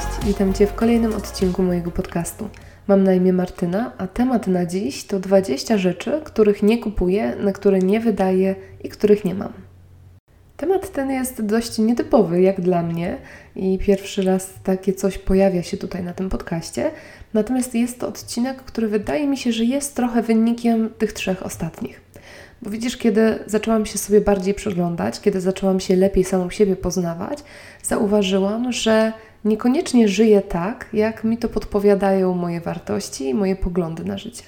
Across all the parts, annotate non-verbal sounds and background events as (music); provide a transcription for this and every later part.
Cześć, witam Cię w kolejnym odcinku mojego podcastu. Mam na imię Martyna, a temat na dziś to 20 rzeczy, których nie kupuję, na które nie wydaję i których nie mam. Temat ten jest dość nietypowy jak dla mnie i pierwszy raz takie coś pojawia się tutaj na tym podcaście. Natomiast jest to odcinek, który wydaje mi się, że jest trochę wynikiem tych trzech ostatnich. Bo widzisz, kiedy zaczęłam się sobie bardziej przyglądać, kiedy zaczęłam się lepiej samą siebie poznawać, zauważyłam, że niekoniecznie żyję tak, jak mi to podpowiadają moje wartości i moje poglądy na życie.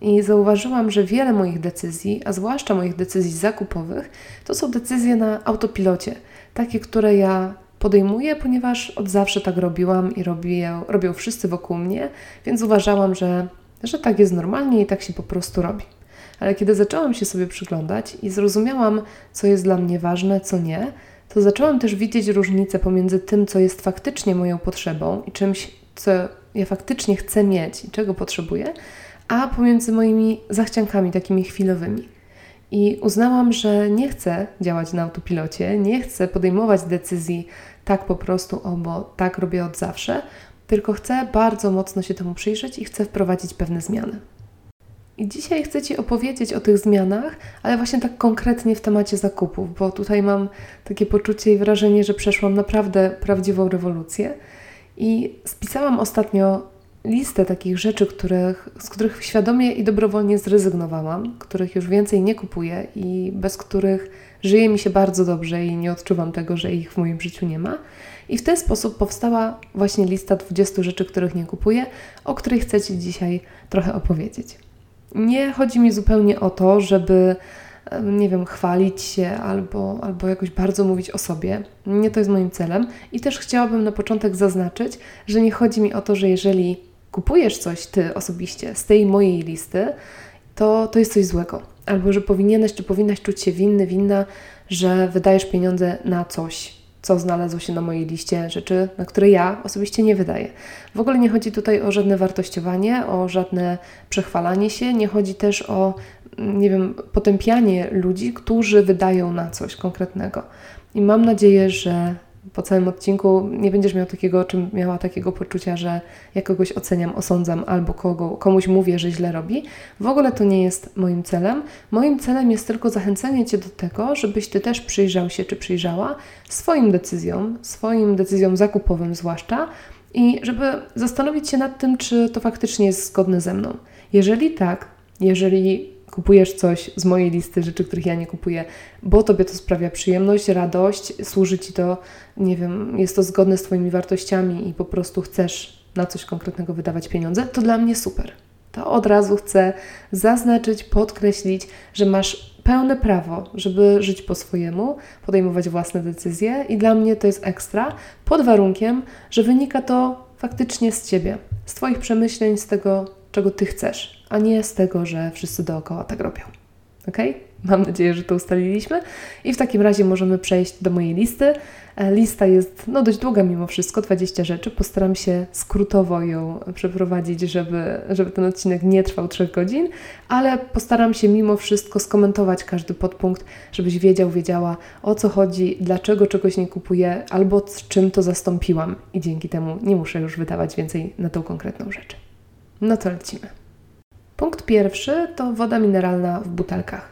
I zauważyłam, że wiele moich decyzji, a zwłaszcza moich decyzji zakupowych, to są decyzje na autopilocie. Takie, które ja podejmuję, ponieważ od zawsze tak robiłam i robię, robią wszyscy wokół mnie, więc uważałam, że, że tak jest normalnie i tak się po prostu robi. Ale kiedy zaczęłam się sobie przyglądać i zrozumiałam, co jest dla mnie ważne, co nie, to zaczęłam też widzieć różnicę pomiędzy tym, co jest faktycznie moją potrzebą i czymś, co ja faktycznie chcę mieć i czego potrzebuję, a pomiędzy moimi zachciankami takimi chwilowymi. I uznałam, że nie chcę działać na autopilocie, nie chcę podejmować decyzji tak po prostu, o bo tak robię od zawsze, tylko chcę bardzo mocno się temu przyjrzeć i chcę wprowadzić pewne zmiany. I dzisiaj chcę Ci opowiedzieć o tych zmianach, ale właśnie tak konkretnie w temacie zakupów, bo tutaj mam takie poczucie i wrażenie, że przeszłam naprawdę prawdziwą rewolucję. I spisałam ostatnio listę takich rzeczy, których, z których świadomie i dobrowolnie zrezygnowałam, których już więcej nie kupuję i bez których żyje mi się bardzo dobrze i nie odczuwam tego, że ich w moim życiu nie ma. I w ten sposób powstała właśnie lista 20 rzeczy, których nie kupuję, o której chcę Ci dzisiaj trochę opowiedzieć. Nie chodzi mi zupełnie o to, żeby, nie wiem, chwalić się albo, albo jakoś bardzo mówić o sobie. Nie to jest moim celem. I też chciałabym na początek zaznaczyć, że nie chodzi mi o to, że jeżeli kupujesz coś ty osobiście z tej mojej listy, to, to jest coś złego. Albo że powinieneś czy powinnaś czuć się winny, winna, że wydajesz pieniądze na coś, co znalazło się na mojej liście rzeczy, na które ja osobiście nie wydaję. W ogóle nie chodzi tutaj o żadne wartościowanie, o żadne przechwalanie się, nie chodzi też o, nie wiem, potępianie ludzi, którzy wydają na coś konkretnego. I mam nadzieję, że po całym odcinku nie będziesz miał takiego, czym miała takiego poczucia, że ja kogoś oceniam, osądzam albo kogo, komuś mówię, że źle robi. W ogóle to nie jest moim celem. Moim celem jest tylko zachęcenie Cię do tego, żebyś Ty też przyjrzał się czy przyjrzała swoim decyzjom, swoim decyzjom zakupowym zwłaszcza i żeby zastanowić się nad tym, czy to faktycznie jest zgodne ze mną. Jeżeli tak, jeżeli kupujesz coś z mojej listy rzeczy, których ja nie kupuję, bo tobie to sprawia przyjemność, radość, służy ci to, nie wiem, jest to zgodne z twoimi wartościami i po prostu chcesz na coś konkretnego wydawać pieniądze, to dla mnie super. To od razu chcę zaznaczyć, podkreślić, że masz pełne prawo, żeby żyć po swojemu, podejmować własne decyzje i dla mnie to jest ekstra, pod warunkiem, że wynika to faktycznie z Ciebie, z Twoich przemyśleń, z tego, czego Ty chcesz, a nie z tego, że wszyscy dookoła tak robią. Ok? Mam nadzieję, że to ustaliliśmy. I w takim razie możemy przejść do mojej listy. E, lista jest no, dość długa mimo wszystko, 20 rzeczy. Postaram się skrótowo ją przeprowadzić, żeby, żeby ten odcinek nie trwał 3 godzin, ale postaram się mimo wszystko skomentować każdy podpunkt, żebyś wiedział, wiedziała o co chodzi, dlaczego czegoś nie kupuję albo z czym to zastąpiłam i dzięki temu nie muszę już wydawać więcej na tą konkretną rzecz. No to lecimy. Pierwszy to woda mineralna w butelkach.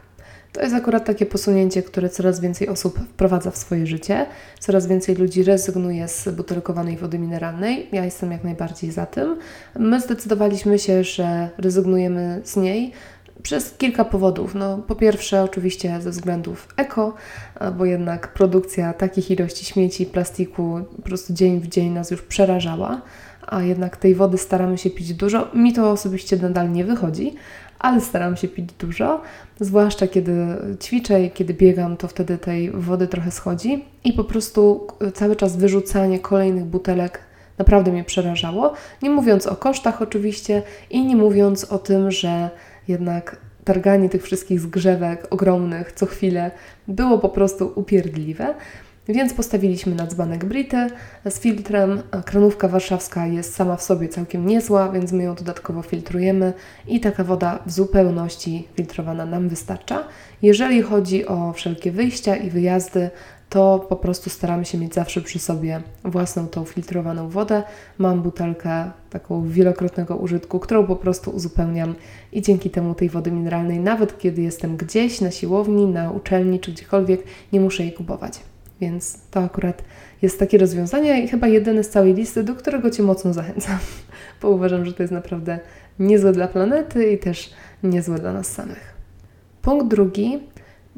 To jest akurat takie posunięcie, które coraz więcej osób wprowadza w swoje życie. Coraz więcej ludzi rezygnuje z butelkowanej wody mineralnej. Ja jestem jak najbardziej za tym. My zdecydowaliśmy się, że rezygnujemy z niej przez kilka powodów. No, po pierwsze, oczywiście ze względów eko, bo jednak produkcja takich ilości śmieci, plastiku po prostu dzień w dzień nas już przerażała a jednak tej wody staramy się pić dużo. Mi to osobiście nadal nie wychodzi, ale staram się pić dużo, zwłaszcza kiedy ćwiczę i kiedy biegam, to wtedy tej wody trochę schodzi i po prostu cały czas wyrzucanie kolejnych butelek naprawdę mnie przerażało. Nie mówiąc o kosztach oczywiście i nie mówiąc o tym, że jednak targanie tych wszystkich zgrzewek ogromnych co chwilę było po prostu upierdliwe. Więc postawiliśmy na dzbanek Brity z filtrem. Kranówka warszawska jest sama w sobie całkiem niezła, więc my ją dodatkowo filtrujemy i taka woda w zupełności filtrowana nam wystarcza. Jeżeli chodzi o wszelkie wyjścia i wyjazdy, to po prostu staramy się mieć zawsze przy sobie własną tą filtrowaną wodę. Mam butelkę taką wielokrotnego użytku, którą po prostu uzupełniam i dzięki temu tej wody mineralnej, nawet kiedy jestem gdzieś na siłowni, na uczelni czy gdziekolwiek, nie muszę jej kupować. Więc to akurat jest takie rozwiązanie i chyba jedyne z całej listy, do którego Cię mocno zachęcam, (laughs) bo uważam, że to jest naprawdę niezłe dla planety i też niezłe dla nas samych. Punkt drugi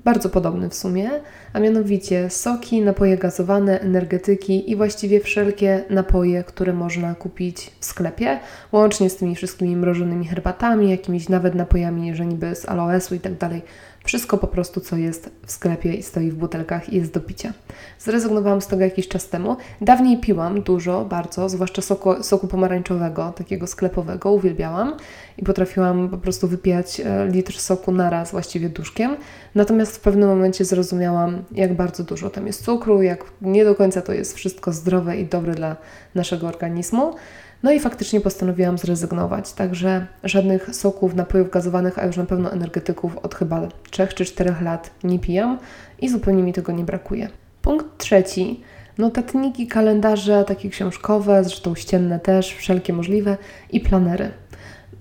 bardzo podobny w sumie, a mianowicie soki, napoje gazowane, energetyki i właściwie wszelkie napoje, które można kupić w sklepie, łącznie z tymi wszystkimi mrożonymi herbatami, jakimiś nawet napojami, że niby z aloesu i tak dalej. Wszystko po prostu, co jest w sklepie i stoi w butelkach i jest do picia. Zrezygnowałam z tego jakiś czas temu. Dawniej piłam dużo, bardzo, zwłaszcza soku, soku pomarańczowego, takiego sklepowego, uwielbiałam i potrafiłam po prostu wypijać e, litr soku naraz, właściwie duszkiem. Natomiast w pewnym momencie zrozumiałam, jak bardzo dużo tam jest cukru, jak nie do końca to jest wszystko zdrowe i dobre dla naszego organizmu. No i faktycznie postanowiłam zrezygnować, także żadnych soków, napojów gazowanych, a już na pewno energetyków od chyba 3 czy 4 lat nie pijam i zupełnie mi tego nie brakuje. Punkt trzeci. Notatniki, kalendarze takie książkowe, zresztą ścienne też, wszelkie możliwe i planery.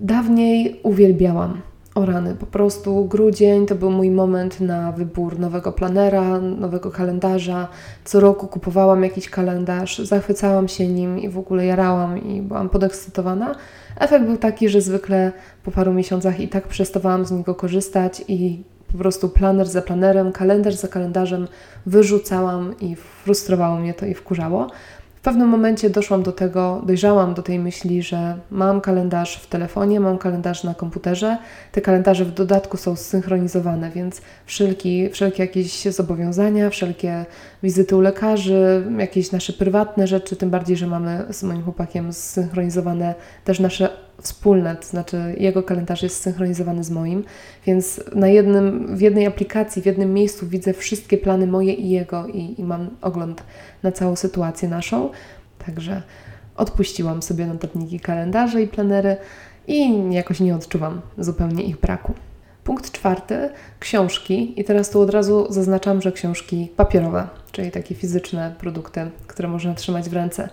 Dawniej uwielbiałam o rany, po prostu grudzień to był mój moment na wybór nowego planera, nowego kalendarza. Co roku kupowałam jakiś kalendarz, zachwycałam się nim i w ogóle jarałam i byłam podekscytowana. Efekt był taki, że zwykle po paru miesiącach i tak przestawałam z niego korzystać i po prostu planer za planerem, kalendarz za kalendarzem wyrzucałam i frustrowało mnie to i wkurzało. W pewnym momencie doszłam do tego, dojrzałam do tej myśli, że mam kalendarz w telefonie, mam kalendarz na komputerze. Te kalendarze w dodatku są zsynchronizowane, więc wszelki, wszelkie jakieś zobowiązania, wszelkie wizyty u lekarzy, jakieś nasze prywatne rzeczy, tym bardziej, że mamy z moim chłopakiem zsynchronizowane też nasze wspólne, to znaczy jego kalendarz jest zsynchronizowany z moim, więc na jednym, w jednej aplikacji, w jednym miejscu widzę wszystkie plany moje i jego i, i mam ogląd na całą sytuację naszą. Także odpuściłam sobie notatniki, kalendarze i planery i jakoś nie odczuwam zupełnie ich braku. Punkt czwarty, książki. I teraz tu od razu zaznaczam, że książki papierowe, czyli takie fizyczne produkty, które można trzymać w ręce.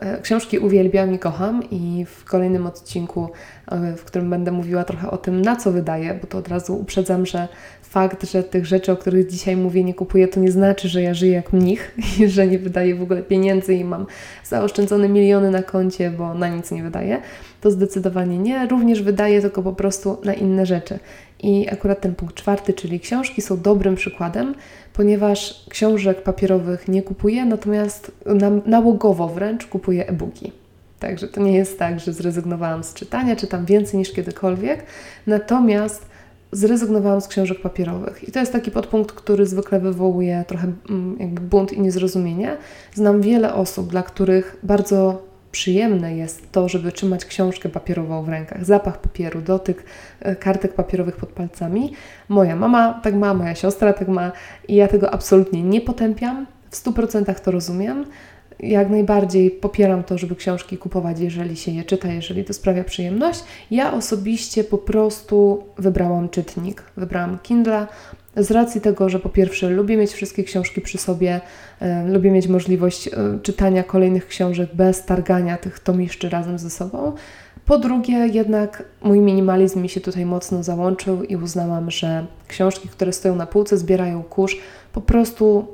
E, książki uwielbiam i kocham i w kolejnym odcinku, e, w którym będę mówiła trochę o tym, na co wydaję, bo to od razu uprzedzam, że fakt, że tych rzeczy, o których dzisiaj mówię, nie kupuję, to nie znaczy, że ja żyję jak mnich (laughs) i że nie wydaję w ogóle pieniędzy i mam zaoszczędzone miliony na koncie, bo na nic nie wydaję. To zdecydowanie nie. Również wydaję tylko po prostu na inne rzeczy. I akurat ten punkt czwarty, czyli książki, są dobrym przykładem, ponieważ książek papierowych nie kupuję, natomiast nałogowo wręcz kupuję e-booki. Także to nie jest tak, że zrezygnowałam z czytania, czytam więcej niż kiedykolwiek, natomiast zrezygnowałam z książek papierowych. I to jest taki podpunkt, który zwykle wywołuje trochę mm, jakby bunt i niezrozumienie. Znam wiele osób, dla których bardzo przyjemne jest to, żeby trzymać książkę papierową w rękach, zapach papieru, dotyk e, kartek papierowych pod palcami. Moja mama tak ma, moja siostra tak ma i ja tego absolutnie nie potępiam. W 100% to rozumiem. Jak najbardziej popieram to, żeby książki kupować, jeżeli się je czyta, jeżeli to sprawia przyjemność. Ja osobiście po prostu wybrałam czytnik. Wybrałam Kindle, z racji tego, że po pierwsze lubię mieć wszystkie książki przy sobie, e, lubię mieć możliwość e, czytania kolejnych książek bez targania tych tomiszczy razem ze sobą. Po drugie, jednak mój minimalizm mi się tutaj mocno załączył i uznałam, że książki, które stoją na półce, zbierają kurz, po prostu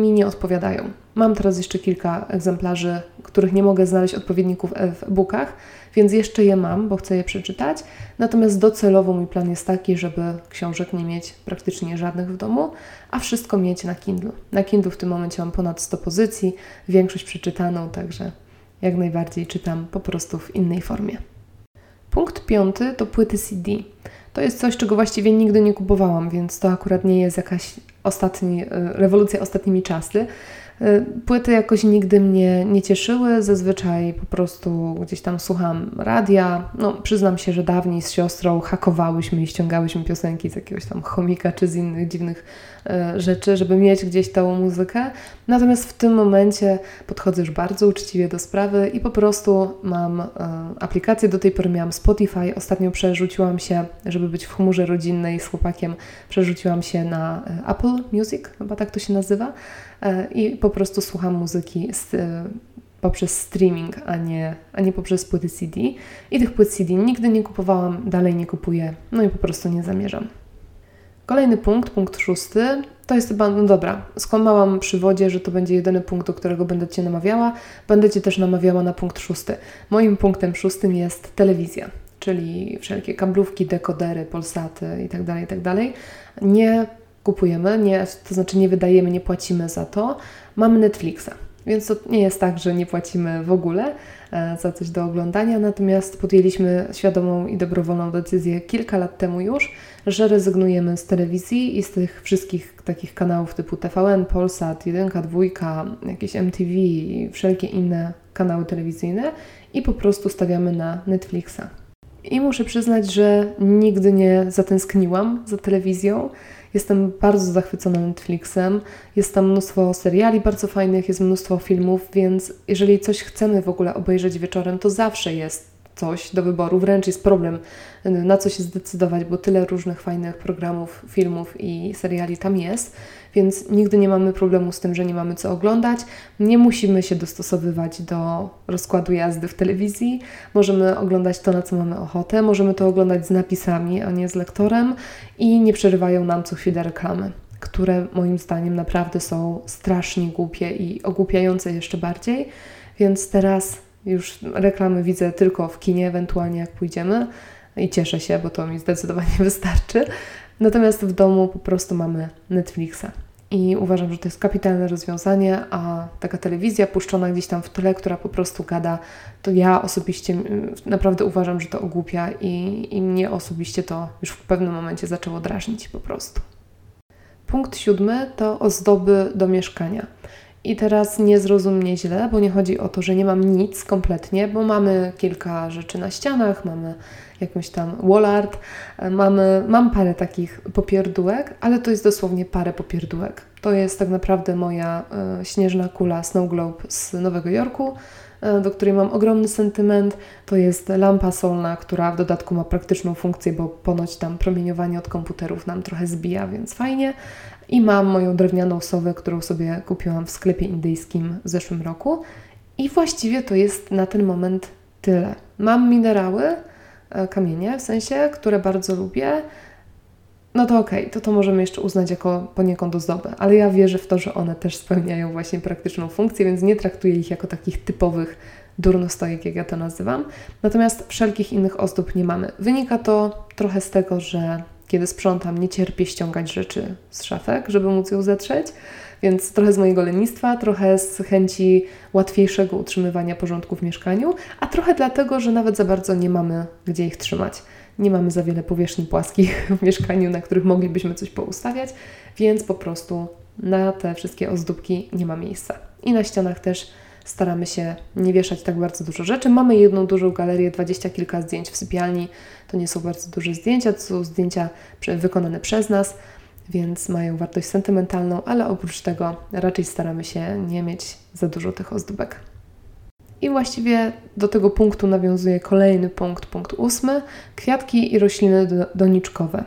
mi nie odpowiadają. Mam teraz jeszcze kilka egzemplarzy, których nie mogę znaleźć odpowiedników w e-bookach, więc jeszcze je mam, bo chcę je przeczytać. Natomiast docelowo mój plan jest taki, żeby książek nie mieć praktycznie żadnych w domu, a wszystko mieć na Kindle. Na Kindle w tym momencie mam ponad 100 pozycji, większość przeczytaną, także jak najbardziej czytam po prostu w innej formie. Punkt piąty to płyty CD. To jest coś, czego właściwie nigdy nie kupowałam, więc to akurat nie jest jakaś ostatni, e, rewolucja ostatnimi czasy. E, płyty jakoś nigdy mnie nie cieszyły, zazwyczaj po prostu gdzieś tam słucham radia. No, przyznam się, że dawniej z siostrą hakowałyśmy i ściągałyśmy piosenki z jakiegoś tam chomika czy z innych dziwnych e, rzeczy, żeby mieć gdzieś tą muzykę. Natomiast w tym momencie podchodzę już bardzo uczciwie do sprawy i po prostu mam e, aplikację. Do tej pory miałam Spotify. Ostatnio przerzuciłam się, żeby być w chmurze rodzinnej z chłopakiem, przerzuciłam się na Apple Music, chyba tak to się nazywa. I po prostu słucham muzyki z, poprzez streaming, a nie, a nie poprzez płyty CD. I tych płyt CD nigdy nie kupowałam, dalej nie kupuję, no i po prostu nie zamierzam. Kolejny punkt, punkt szósty, to jest chyba, no dobra, skłamałam przy wodzie, że to będzie jedyny punkt, do którego będę Cię namawiała. Będę Cię też namawiała na punkt szósty. Moim punktem szóstym jest telewizja, czyli wszelkie kablówki, dekodery, polsaty itd., tak itd. Tak nie kupujemy, nie, to znaczy nie wydajemy, nie płacimy za to. Mamy Netflixa. Więc to nie jest tak, że nie płacimy w ogóle e, za coś do oglądania, natomiast podjęliśmy świadomą i dobrowolną decyzję kilka lat temu już, że rezygnujemy z telewizji i z tych wszystkich takich kanałów typu TVN, Polsat, 1, 2, jakieś MTV i wszelkie inne kanały telewizyjne i po prostu stawiamy na Netflixa. I muszę przyznać, że nigdy nie zatęskniłam za telewizją. Jestem bardzo zachwycona Netflixem. Jest tam mnóstwo seriali bardzo fajnych, jest mnóstwo filmów, więc jeżeli coś chcemy w ogóle obejrzeć wieczorem, to zawsze jest coś do wyboru. Wręcz jest problem, na co się zdecydować, bo tyle różnych fajnych programów, filmów i seriali tam jest, więc nigdy nie mamy problemu z tym, że nie mamy co oglądać. Nie musimy się dostosowywać do rozkładu jazdy w telewizji. Możemy oglądać to, na co mamy ochotę. Możemy to oglądać z napisami, a nie z lektorem i nie przerywają nam co chwilę reklamy które moim zdaniem naprawdę są strasznie głupie i ogłupiające jeszcze bardziej. Więc teraz już reklamy widzę tylko w kinie, ewentualnie jak pójdziemy i cieszę się, bo to mi zdecydowanie (laughs) wystarczy. Natomiast w domu po prostu mamy Netflixa. I uważam, że to jest kapitalne rozwiązanie, a taka telewizja puszczona gdzieś tam w tle, która po prostu gada, to ja osobiście naprawdę uważam, że to ogłupia i, i mnie osobiście to już w pewnym momencie zaczęło drażnić po prostu. Punkt siódmy to ozdoby do mieszkania. I teraz nie zrozum źle, bo nie chodzi o to, że nie mam nic kompletnie, bo mamy kilka rzeczy na ścianach, mamy jakąś tam wall art, mamy, mam parę takich popierdółek, ale to jest dosłownie parę popierdółek. To jest tak naprawdę moja y, śnieżna kula Snow Globe z Nowego Jorku, y, do której mam ogromny sentyment. To jest lampa solna, która w dodatku ma praktyczną funkcję, bo ponoć tam promieniowanie od komputerów nam trochę zbija, więc fajnie. I mam moją drewnianą sowę, którą sobie kupiłam w sklepie indyjskim w zeszłym roku. I właściwie to jest na ten moment tyle. Mam minerały, e, kamienie w sensie, które bardzo lubię. No to okej, okay, to to możemy jeszcze uznać jako poniekąd ozdobę, ale ja wierzę w to, że one też spełniają właśnie praktyczną funkcję, więc nie traktuję ich jako takich typowych durnostojek, jak ja to nazywam. Natomiast wszelkich innych ozdób nie mamy. Wynika to trochę z tego, że kiedy sprzątam, nie cierpię ściągać rzeczy z szafek, żeby móc ją zetrzeć. Więc trochę z mojego lenistwa, trochę z chęci łatwiejszego utrzymywania porządku w mieszkaniu, a trochę dlatego, że nawet za bardzo nie mamy gdzie ich trzymać. Nie mamy za wiele powierzchni płaskich (laughs) w mieszkaniu, na których moglibyśmy coś poustawiać, więc po prostu na te wszystkie ozdóbki nie ma miejsca. I na ścianach też staramy się nie wieszać tak bardzo dużo rzeczy. Mamy jedną dużą galerię, dwadzieścia kilka zdjęć w sypialni. To nie są bardzo duże zdjęcia, to są zdjęcia wykonane przez nas, więc mają wartość sentymentalną, ale oprócz tego raczej staramy się nie mieć za dużo tych ozdóbek. I właściwie do tego punktu nawiązuje kolejny punkt, punkt ósmy, kwiatki i rośliny doniczkowe.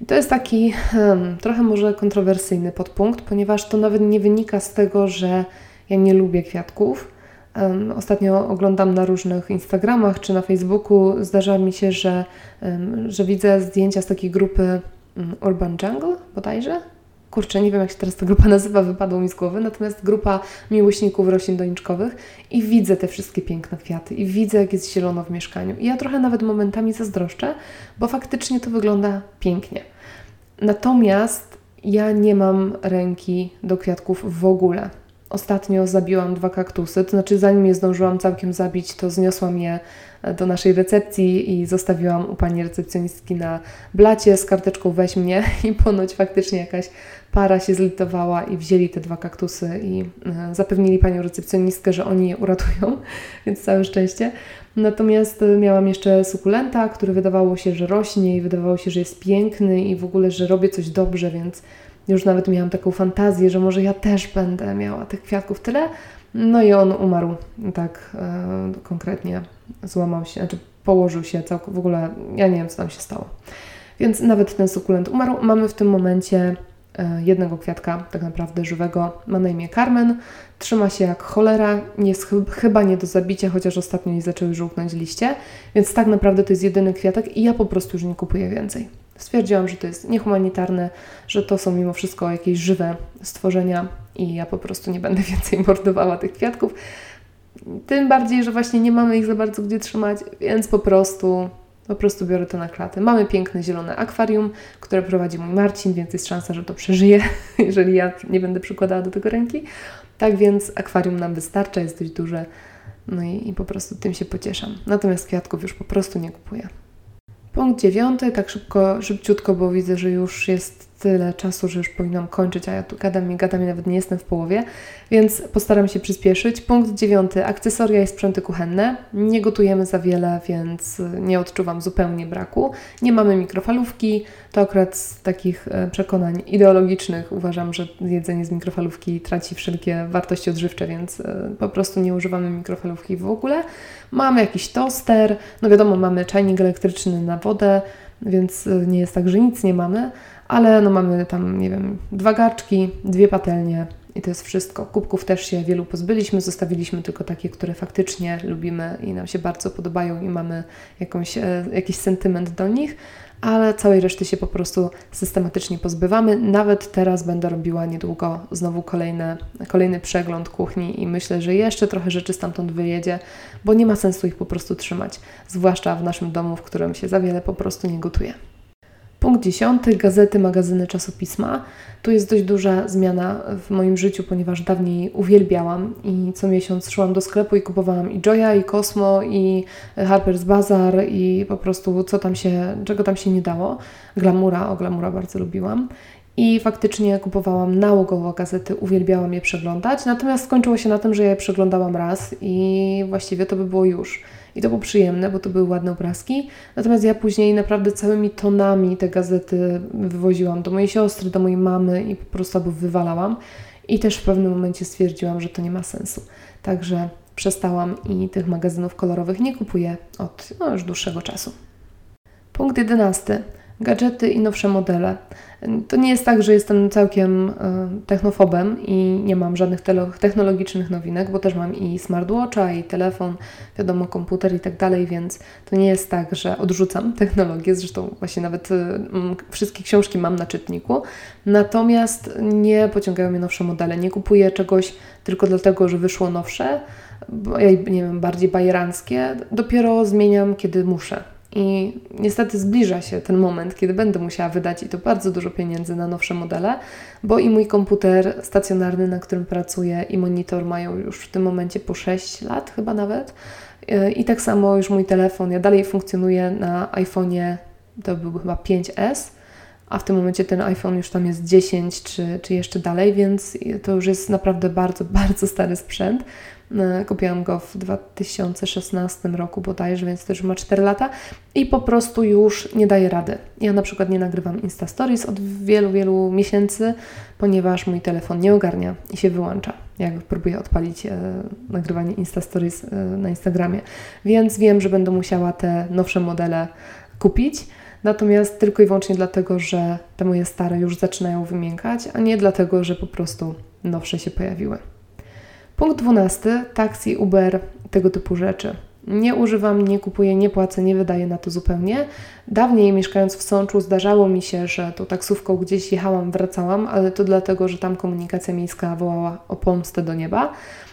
I to jest taki hmm, trochę może kontrowersyjny podpunkt, ponieważ to nawet nie wynika z tego, że ja nie lubię kwiatków. Um, ostatnio oglądam na różnych Instagramach czy na Facebooku. Zdarza mi się, że, um, że widzę zdjęcia z takiej grupy Urban Jungle bodajże. Kurczę, nie wiem jak się teraz ta grupa (laughs) nazywa, wypadło mi z głowy, natomiast grupa miłośników roślin doniczkowych i widzę te wszystkie piękne kwiaty i widzę jak jest zielono w mieszkaniu. I ja trochę nawet momentami zazdroszczę, bo faktycznie to wygląda pięknie. Natomiast ja nie mam ręki do kwiatków w ogóle. Ostatnio zabiłam dwa kaktusy, to znaczy zanim je zdążyłam całkiem zabić, to zniosłam je e, do naszej recepcji i zostawiłam u pani recepcjonistki na blacie z karteczką weź mnie (laughs) i ponoć faktycznie jakaś para się zlitowała i wzięli te dwa kaktusy i e, zapewnili panią recepcjonistkę, że oni je uratują, (laughs) więc całe szczęście. Natomiast e, miałam jeszcze sukulenta, który wydawało się, że rośnie i wydawało się, że jest piękny i w ogóle, że robię coś dobrze, więc już nawet miałam taką fantazję, że może ja też będę miała tych kwiatków tyle. No i on umarł tak e, konkretnie, złamał się, znaczy położył się całk- w ogóle, ja nie wiem co tam się stało. Więc nawet ten sukulent umarł. Mamy w tym momencie e, jednego kwiatka, tak naprawdę żywego, ma na imię Carmen. Trzyma się jak cholera, jest chyba nie do zabicia, chociaż ostatnio jej zaczęły żółknąć liście, więc tak naprawdę to jest jedyny kwiatek i ja po prostu już nie kupuję więcej. Stwierdziłam, że to jest niehumanitarne, że to są mimo wszystko jakieś żywe stworzenia i ja po prostu nie będę (laughs) więcej mordowała tych kwiatków. Tym bardziej, że właśnie nie mamy ich za bardzo gdzie trzymać, więc po prostu po prostu biorę to na klatę. Mamy piękne zielone akwarium, które prowadzi mój Marcin, więc jest szansa, że to przeżyje, (laughs) jeżeli ja nie będę przykładała do tego ręki. Tak więc akwarium nam wystarcza, jest dość duże. No i, i po prostu tym się pocieszam. Natomiast kwiatków już po prostu nie kupuję. Punkt dziewiąty, tak szybko, szybciutko, bo widzę, że już jest tyle czasu, że już powinnam kończyć, a ja tu gadam i gadam i nawet nie jestem w połowie, więc postaram się przyspieszyć. Punkt dziewiąty, akcesoria i sprzęty kuchenne. Nie gotujemy za wiele, więc nie odczuwam zupełnie braku. Nie mamy mikrofalówki, to akurat z takich e, przekonań ideologicznych uważam, że jedzenie z mikrofalówki traci wszelkie wartości odżywcze, więc e, po prostu nie używamy mikrofalówki w ogóle. Mamy jakiś toster, no wiadomo, mamy czajnik elektryczny na wodę, więc e, nie jest tak, że nic nie mamy, ale no mamy tam, nie wiem, dwa garczki, dwie patelnie i to jest wszystko. Kubków też się wielu pozbyliśmy, zostawiliśmy tylko takie, które faktycznie lubimy i nam się bardzo podobają i mamy jakąś, e, jakiś sentyment do nich, ale całej reszty się po prostu systematycznie pozbywamy. Nawet teraz będę robiła niedługo znowu kolejne, kolejny przegląd kuchni i myślę, że jeszcze trochę rzeczy stamtąd wyjedzie, bo nie ma sensu ich po prostu trzymać, zwłaszcza w naszym domu, w którym się za wiele po prostu nie gotuje. Punkt dziesiąty, gazety, magazyny, czasopisma. Tu jest dość duża zmiana w moim życiu, ponieważ dawniej uwielbiałam i co miesiąc szłam do sklepu i kupowałam i Joya, i Cosmo, i Harper's Bazaar, i po prostu co tam się, czego tam się nie dało. Glamura, o Glamura bardzo lubiłam. I faktycznie kupowałam nałogowo gazety, uwielbiałam je przeglądać, natomiast skończyło się na tym, że je przeglądałam raz i właściwie to by było już. I to było przyjemne, bo to były ładne obrazki. Natomiast ja później naprawdę całymi tonami te gazety wywoziłam do mojej siostry, do mojej mamy i po prostu albo wywalałam. I też w pewnym momencie stwierdziłam, że to nie ma sensu. Także przestałam i tych magazynów kolorowych nie kupuję od no, już dłuższego czasu. Punkt jedenasty gadżety i nowsze modele. To nie jest tak, że jestem całkiem e, technofobem i nie mam żadnych technologicznych nowinek, bo też mam i smartwatcha, i telefon, wiadomo, komputer i tak dalej, więc to nie jest tak, że odrzucam (laughs) technologię. Zresztą właśnie nawet e, wszystkie książki mam na czytniku. Natomiast nie pociągają mnie nowsze modele. Nie kupuję czegoś tylko dlatego, że wyszło nowsze, nie wiem, bardziej bajeranckie. Dopiero zmieniam, kiedy muszę. I niestety zbliża się ten moment, kiedy będę musiała wydać i to bardzo dużo pieniędzy na nowsze modele, bo i mój komputer stacjonarny, na którym pracuję, i monitor mają już w tym momencie po 6 lat, chyba nawet. Y, I tak samo już mój telefon, ja dalej funkcjonuję na iPhone'ie, to był chyba 5S, a w tym momencie ten iPhone już tam jest 10 czy, czy jeszcze dalej, więc to już jest naprawdę bardzo, (laughs) bardzo stary sprzęt. E, kupiłam go w 2016 roku bodajże, więc też ma 4 lata i po prostu już nie daje rady. Ja na przykład nie nagrywam Insta Stories od wielu, wielu miesięcy, ponieważ mój telefon nie ogarnia i się wyłącza, jak próbuję odpalić e, nagrywanie Insta Stories e, na Instagramie. Więc wiem, że będę musiała te nowsze modele kupić. Natomiast tylko i wyłącznie dlatego, że te moje stare już zaczynają wymiękać, a nie dlatego, że po prostu nowsze się pojawiły. Punkt dwunasty, taksi, Uber, tego typu rzeczy. Nie używam, nie kupuję, nie płacę, nie wydaję na to zupełnie. Dawniej mieszkając w Sączu zdarzało mi się, że tą taksówką gdzieś jechałam, wracałam, ale to dlatego, że tam komunikacja miejska wołała o pomstę do nieba.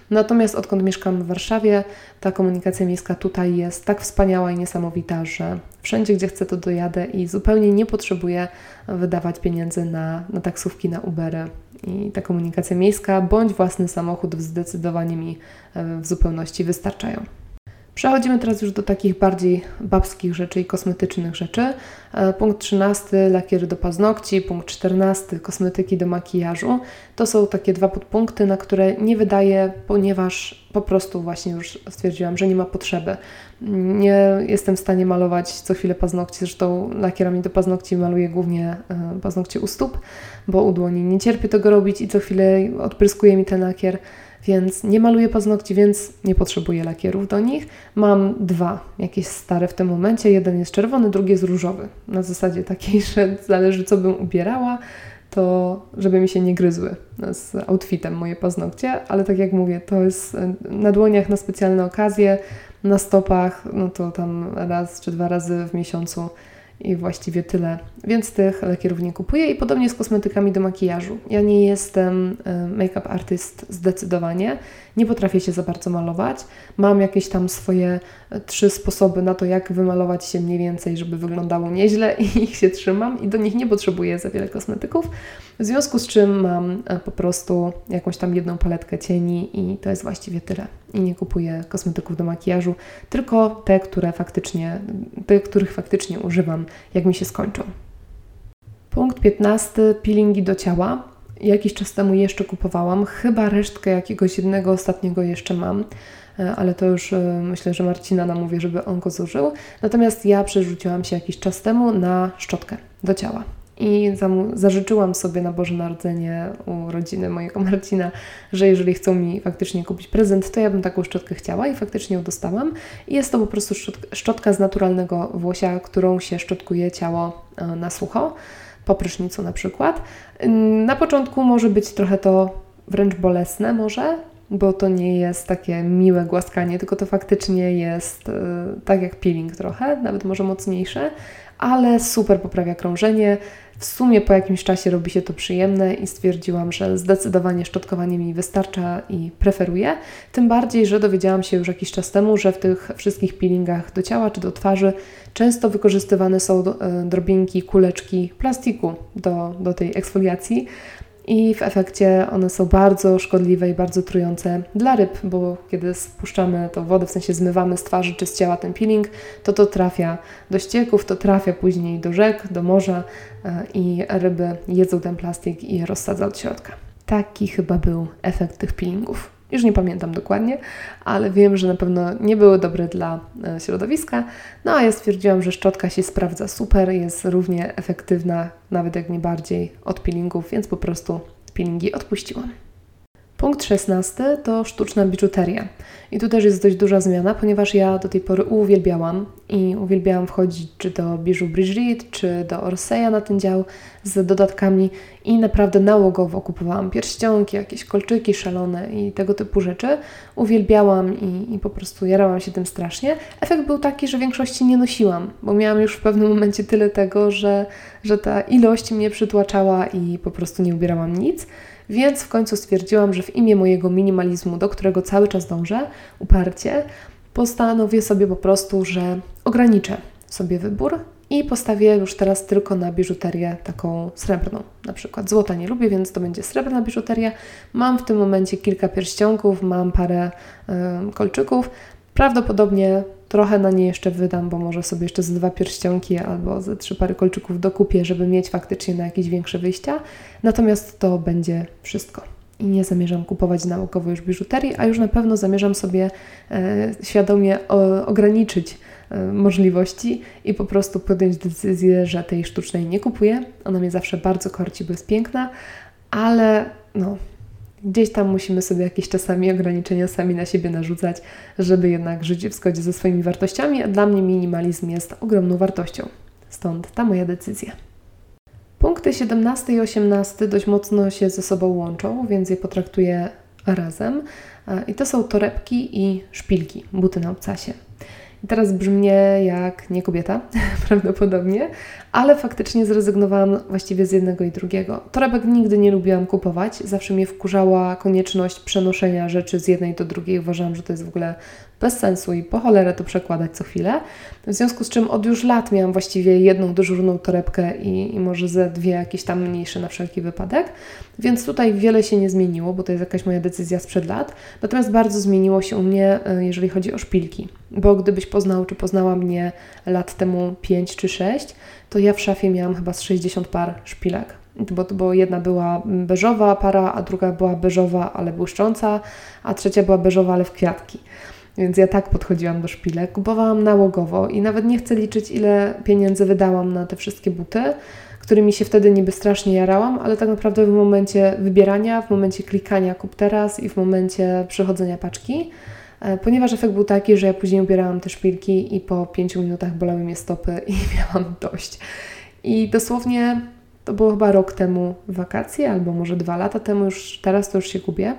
Natomiast odkąd mieszkam w Warszawie, ta komunikacja miejska tutaj jest tak wspaniała i niesamowita, że wszędzie, gdzie chcę, to dojadę i zupełnie nie potrzebuję wydawać pieniędzy na, na taksówki, na Ubery. I ta komunikacja miejska bądź własny samochód zdecydowanie mi e, w zupełności wystarczają. Przechodzimy teraz już do takich bardziej babskich rzeczy i kosmetycznych rzeczy. E, punkt 13 lakiery do paznokci, punkt 14 kosmetyki do makijażu. To są takie dwa podpunkty, na które nie wydaję, ponieważ po prostu właśnie już stwierdziłam, że nie ma potrzeby. Nie jestem w stanie malować co chwilę paznokci, zresztą lakierami do paznokci maluję głównie e, paznokcie u stóp, bo u dłoni nie cierpię tego robić i co chwilę odpryskuje mi ten lakier więc nie maluję paznokci, więc nie potrzebuję lakierów do nich. Mam dwa, jakieś stare w tym momencie. Jeden jest czerwony, drugi jest różowy. Na zasadzie takiej, (laughs) że zależy co bym ubierała, to żeby mi się nie gryzły z outfitem moje paznokcie, ale tak jak mówię, to jest na dłoniach na specjalne okazje, na stopach, no to tam raz czy dwa razy w miesiącu i właściwie tyle. Więc tych lakierów nie kupuję i podobnie z kosmetykami do makijażu. Ja nie jestem e, make-up artyst zdecydowanie, nie potrafię się za bardzo malować. Mam jakieś tam swoje e, trzy sposoby na to, jak wymalować się mniej więcej, żeby wyglądało nieźle (laughs) i ich się trzymam i do nich nie potrzebuję za wiele kosmetyków. W związku z czym mam e, po prostu jakąś tam jedną paletkę cieni i to jest właściwie tyle. I nie kupuję kosmetyków do makijażu, tylko te, które faktycznie, te, których faktycznie używam, jak mi się skończą. Punkt 15. Peelingi do ciała. Jakiś czas temu jeszcze kupowałam, chyba resztkę jakiegoś jednego ostatniego jeszcze mam, e, ale to już e, myślę, że Marcina namówi, żeby on go zużył. Natomiast ja przerzuciłam się jakiś czas temu na szczotkę do ciała. I zażyczyłam sobie na Boże Narodzenie u rodziny mojego (laughs) Marcina, że jeżeli chcą mi faktycznie kupić prezent, to ja bym taką szczotkę chciała i faktycznie ją dostałam. I jest to po prostu szczotka z naturalnego włosia, którą się szczotkuje ciało e, na sucho po prysznicu na przykład. Na początku może być trochę to wręcz bolesne może, bo to nie jest takie miłe głaskanie, tylko to faktycznie jest e, tak jak peeling trochę, nawet może mocniejsze, ale super poprawia krążenie. W sumie po jakimś czasie robi się to przyjemne i stwierdziłam, że zdecydowanie szczotkowanie mi wystarcza i preferuję. Tym bardziej, że dowiedziałam się już jakiś czas temu, że w tych wszystkich peelingach do ciała czy do twarzy często wykorzystywane są e, drobinki, kuleczki plastiku do, do tej eksfoliacji, i w efekcie one są bardzo szkodliwe i bardzo trujące dla ryb, bo kiedy spuszczamy tą wodę, w sensie zmywamy z twarzy czy z ciała ten peeling, to to trafia do ścieków, to trafia później do rzek, do morza e, i ryby jedzą ten plastik i rozsadza od środka. Taki chyba był efekt tych peelingów. Już nie pamiętam dokładnie, ale wiem, że na pewno nie były dobre dla e, środowiska. No a ja stwierdziłam, że szczotka się sprawdza super, jest równie efektywna, nawet jak nie bardziej od peelingów, więc po prostu peelingi odpuściłam. Punkt 16 to sztuczna biżuteria. I tu też jest dość duża zmiana, ponieważ ja do tej pory uwielbiałam i uwielbiałam wchodzić czy do Bijou Brigitte, czy do Orseya na ten dział z dodatkami i naprawdę nałogowo kupowałam pierścionki, jakieś kolczyki szalone i tego typu rzeczy. Uwielbiałam i, i po prostu jarałam się tym strasznie. Efekt był taki, że większości nie nosiłam, bo miałam już w pewnym momencie tyle tego, że, że ta ilość mnie przytłaczała i po prostu nie ubierałam nic. Więc w końcu stwierdziłam, że w imię mojego minimalizmu, do którego cały czas dążę, uparcie, postanowię sobie po prostu, że ograniczę sobie wybór i postawię już teraz tylko na biżuterię taką srebrną. Na przykład złota nie lubię, więc to będzie srebrna biżuteria. Mam w tym momencie kilka pierścionków, mam parę kolczyków. Prawdopodobnie trochę na nie jeszcze wydam, bo może sobie jeszcze z dwa pierścionki albo ze trzy pary kolczyków dokupię, żeby mieć faktycznie na jakieś większe wyjścia. Natomiast to będzie wszystko. I nie zamierzam kupować nałogowo już biżuterii, a już na pewno zamierzam sobie e, świadomie o, ograniczyć e, możliwości i po prostu podjąć decyzję, że tej sztucznej nie kupuję. Ona mnie zawsze bardzo korci, bo jest piękna, ale no, Gdzieś tam musimy sobie jakieś czasami ograniczenia sami na siebie narzucać, żeby jednak żyć w zgodzie ze swoimi wartościami, a dla mnie minimalizm jest ogromną wartością. Stąd ta moja decyzja. Punkty 17 i 18 dość mocno się ze sobą łączą, więc je potraktuję razem. I to są torebki i szpilki, buty na obcasie. Teraz brzmię jak nie kobieta, (laughs) prawdopodobnie, ale faktycznie zrezygnowałam właściwie z jednego i drugiego. Torebek nigdy nie lubiłam kupować, zawsze mnie wkurzała konieczność przenoszenia rzeczy z jednej do drugiej. Uważałam, że to jest w ogóle bez sensu i po cholerę to przekładać co chwilę. W związku z czym od już lat miałam właściwie jedną dyżurną torebkę i, i może ze dwie jakieś tam mniejsze na wszelki wypadek. Więc tutaj wiele się nie zmieniło, bo to jest jakaś moja decyzja sprzed lat. Natomiast bardzo zmieniło się u mnie, e, jeżeli chodzi o szpilki. Bo gdybyś poznał, czy poznała mnie lat temu 5 czy 6, to ja w szafie miałam chyba z 60 par szpilek. Bo, bo jedna była beżowa para, a druga była beżowa, ale błyszcząca, a trzecia była beżowa, ale w kwiatki. Więc ja tak podchodziłam do szpilek. Kupowałam nałogowo i nawet nie chcę liczyć, ile pieniędzy wydałam na te wszystkie buty, którymi się wtedy niby strasznie jarałam, ale tak naprawdę w momencie wybierania, w momencie klikania kup teraz i w momencie przechodzenia paczki, e, ponieważ efekt był taki, że ja później ubierałam te szpilki i po pięciu minutach bolały mnie stopy (laughs) i miałam dość. I dosłownie To było chyba rok temu wakacje, albo może dwa lata temu, już teraz to już się gubię.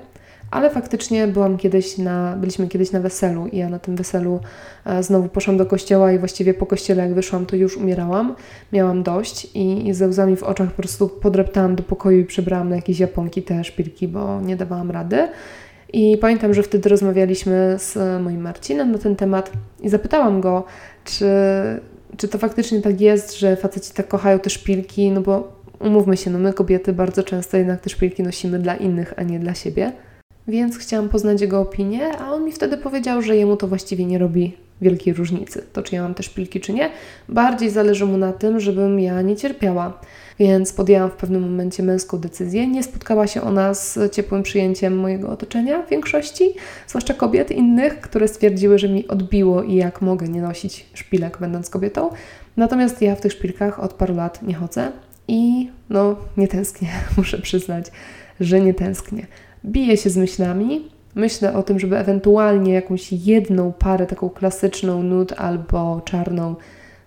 Ale faktycznie byłam kiedyś na, byliśmy kiedyś na weselu i ja na tym weselu e, znowu poszłam do kościoła i właściwie po kościele jak wyszłam, to już umierałam. Miałam dość i, i ze łzami w oczach po prostu podreptałam do pokoju i przebrałam na jakieś japonki te szpilki, bo nie dawałam rady. I pamiętam, że wtedy rozmawialiśmy z moim Marcinem na ten temat i zapytałam go, czy, czy to faktycznie tak jest, że faceci tak kochają te szpilki, no bo umówmy się, no my kobiety bardzo często jednak te szpilki nosimy dla innych, a nie dla siebie. Więc chciałam poznać jego opinię, a on mi wtedy powiedział, że jemu to właściwie nie robi wielkiej różnicy, to czy ja mam te szpilki, czy nie. Bardziej zależy mu na tym, żebym ja nie cierpiała. Więc podjęłam w pewnym momencie męską decyzję. Nie spotkała się ona z ciepłym przyjęciem mojego otoczenia w większości, zwłaszcza kobiet innych, które stwierdziły, że mi odbiło i jak mogę nie nosić szpilek, będąc kobietą. Natomiast ja w tych szpilkach od paru lat nie chodzę i no nie tęsknię, (laughs) muszę przyznać, że nie tęsknię. Biję się z myślami, myślę o tym, żeby ewentualnie jakąś jedną parę, taką klasyczną nud albo czarną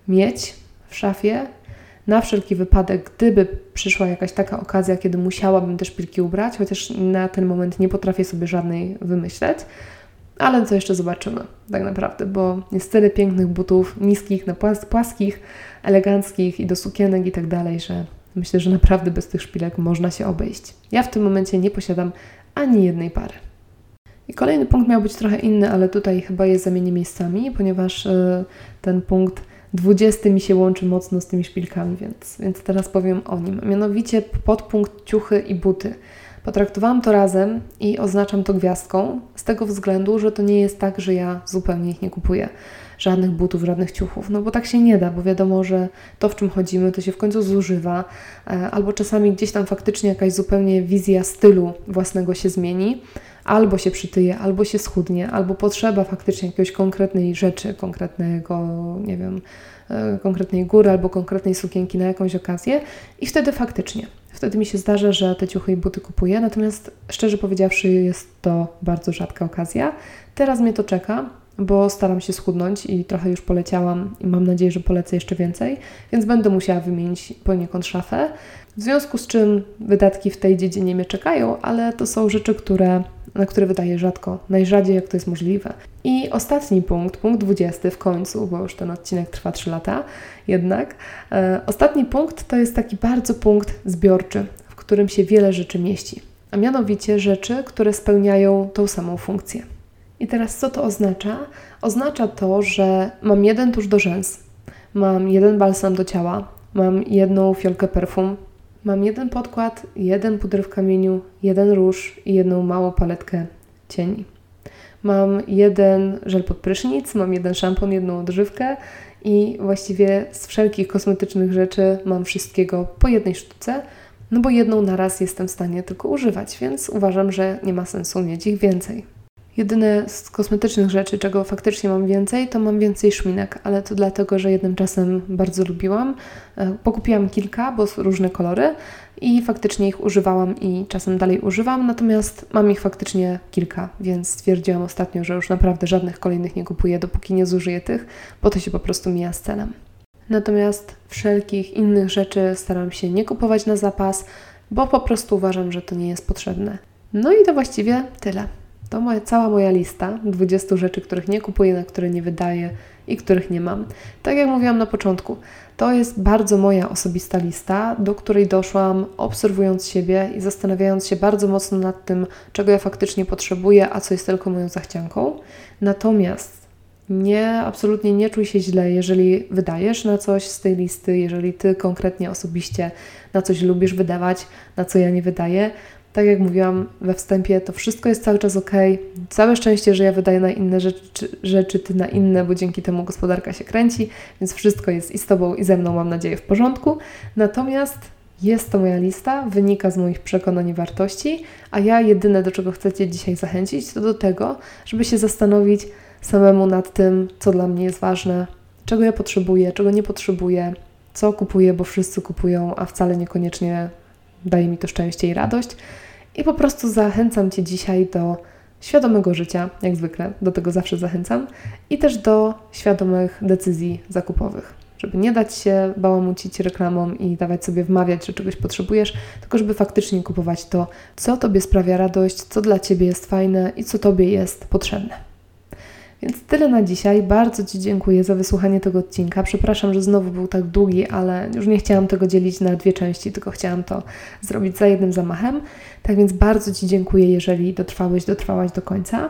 mieć w szafie, na wszelki wypadek, gdyby przyszła jakaś taka okazja, kiedy musiałabym te szpilki ubrać, chociaż na ten moment nie potrafię sobie żadnej wymyśleć. Ale co jeszcze zobaczymy, tak naprawdę, bo jest tyle pięknych butów, niskich, na płas płaskich, eleganckich i do sukienek i tak dalej, że myślę, że naprawdę bez tych szpilek można się obejść. Ja w tym momencie nie posiadam ani jednej pary. I kolejny punkt miał być trochę inny, ale tutaj chyba je zamienię miejscami, ponieważ yy, ten punkt 20 mi się łączy mocno z tymi szpilkami, więc, więc teraz powiem o nim. Mianowicie podpunkt ciuchy i buty. Potraktowałam to razem i oznaczam to gwiazdką, z tego względu, że to nie jest tak, że ja zupełnie ich nie kupuję. Żadnych butów, żadnych ciuchów, no bo tak się nie da, bo wiadomo, że to, w czym chodzimy, to się w końcu zużywa, e, albo czasami gdzieś tam faktycznie jakaś zupełnie wizja stylu własnego się zmieni, albo się przytyje, albo się schudnie, albo potrzeba faktycznie jakiejś konkretnej rzeczy, konkretnego, nie wiem, e, konkretnej góry albo konkretnej sukienki na jakąś okazję i wtedy faktycznie, wtedy mi się zdarza, że te ciuchy i buty kupuję, natomiast szczerze powiedziawszy jest to bardzo rzadka okazja. Teraz mnie to czeka, bo staram się schudnąć i trochę już poleciałam i mam nadzieję, że polecę jeszcze więcej, więc będę musiała wymienić poniekąd szafę. W związku z czym wydatki w tej dziedzinie mnie czekają, ale to są rzeczy, które, na które wydaję rzadko, najrzadziej jak to jest możliwe. I ostatni punkt, punkt 20 w końcu, bo już ten odcinek trwa 3 lata jednak. E, ostatni punkt to jest taki bardzo punkt zbiorczy, w którym się wiele rzeczy mieści, a mianowicie rzeczy, które spełniają tą samą funkcję. I teraz co to oznacza? Oznacza to, że mam jeden tusz do rzęs, mam jeden balsam do ciała, mam jedną fiolkę perfum, mam jeden podkład, jeden puder w kamieniu, jeden róż i jedną małą paletkę cieni. Mam jeden żel pod prysznic, mam jeden szampon, jedną odżywkę i właściwie z wszelkich kosmetycznych rzeczy mam wszystkiego po jednej sztuce, no bo jedną na raz jestem w stanie tylko używać, więc uważam, że nie ma sensu mieć ich więcej. Jedyne z kosmetycznych rzeczy, czego faktycznie mam więcej, to mam więcej szminek, ale to dlatego, że jednym czasem bardzo lubiłam. E, pokupiłam kilka, bo różne kolory i faktycznie ich używałam i czasem dalej używam, natomiast mam ich faktycznie kilka, więc stwierdziłam ostatnio, że już naprawdę żadnych kolejnych nie kupuję, dopóki nie zużyję tych, bo to się po prostu mija z celem. Natomiast wszelkich innych rzeczy staram się nie kupować na zapas, bo po prostu uważam, że to nie jest potrzebne. No i to właściwie tyle. To moja, cała moja lista 20 rzeczy, których nie kupuję, na które nie wydaję i których nie mam. Tak jak mówiłam na początku, to jest bardzo moja osobista lista, do której doszłam obserwując siebie i zastanawiając się bardzo mocno nad tym, czego ja faktycznie potrzebuję, a co jest tylko moją zachcianką. Natomiast nie, absolutnie nie czuj się źle, jeżeli wydajesz na coś z tej listy, jeżeli ty konkretnie osobiście na coś lubisz wydawać, na co ja nie wydaję, tak jak mówiłam we wstępie, to wszystko jest cały czas ok. Całe szczęście, że ja wydaję na inne rzeczy, rzeczy, ty na inne, bo dzięki temu gospodarka się kręci, więc wszystko jest i z Tobą, i ze mną, mam nadzieję, w porządku. Natomiast jest to moja lista, wynika z moich przekonań i wartości, a ja jedyne, do czego chcecie dzisiaj zachęcić, to do tego, żeby się zastanowić samemu nad tym, co dla mnie jest ważne, czego ja potrzebuję, czego nie potrzebuję, co kupuję, bo wszyscy kupują, a wcale niekoniecznie daje mi to szczęście i radość. I po prostu zachęcam Cię dzisiaj do świadomego życia, jak zwykle, do tego zawsze zachęcam, i też do świadomych decyzji zakupowych. żeby nie dać się bałamucić reklamom i dawać sobie wmawiać, że czegoś potrzebujesz, tylko żeby faktycznie kupować to, co Tobie sprawia radość, co dla Ciebie jest fajne i co Tobie jest potrzebne. Więc tyle na dzisiaj. Bardzo Ci dziękuję za wysłuchanie tego odcinka. Przepraszam, że znowu był tak długi, ale już nie chciałam tego dzielić na dwie części, tylko chciałam to zrobić za jednym zamachem. Tak więc bardzo Ci dziękuję, jeżeli dotrwałeś, dotrwałaś do końca.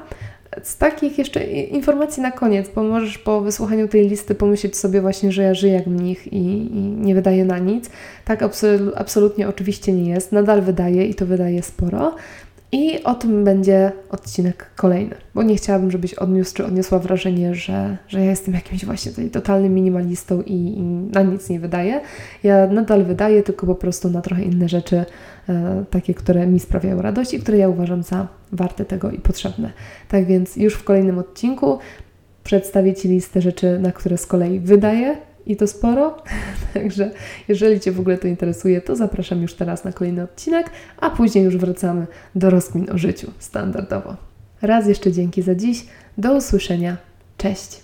Z takich jeszcze informacji na koniec, bo możesz po wysłuchaniu tej listy pomyśleć sobie właśnie, że ja żyję jak mnich i, i nie wydaję na nic. Tak absolutnie oczywiście nie jest. Nadal wydaję i to wydaje sporo. I o tym będzie odcinek kolejny, bo nie chciałabym, żebyś odniósł czy odniosła wrażenie, że, że ja jestem jakimś właśnie tutaj totalnym minimalistą i, i na nic nie wydaję. Ja nadal wydaję, tylko po prostu na trochę inne rzeczy, e, takie, które mi sprawiają radość i które ja uważam za warte tego i potrzebne. Tak więc już w kolejnym odcinku przedstawię Ci listę rzeczy, na które z kolei wydaję i to sporo. (laughs) Także jeżeli Cię w ogóle to interesuje, to zapraszam już teraz na kolejny odcinek, a później już wracamy do rozkmin o życiu standardowo. Raz jeszcze dzięki za dziś. Do usłyszenia. Cześć.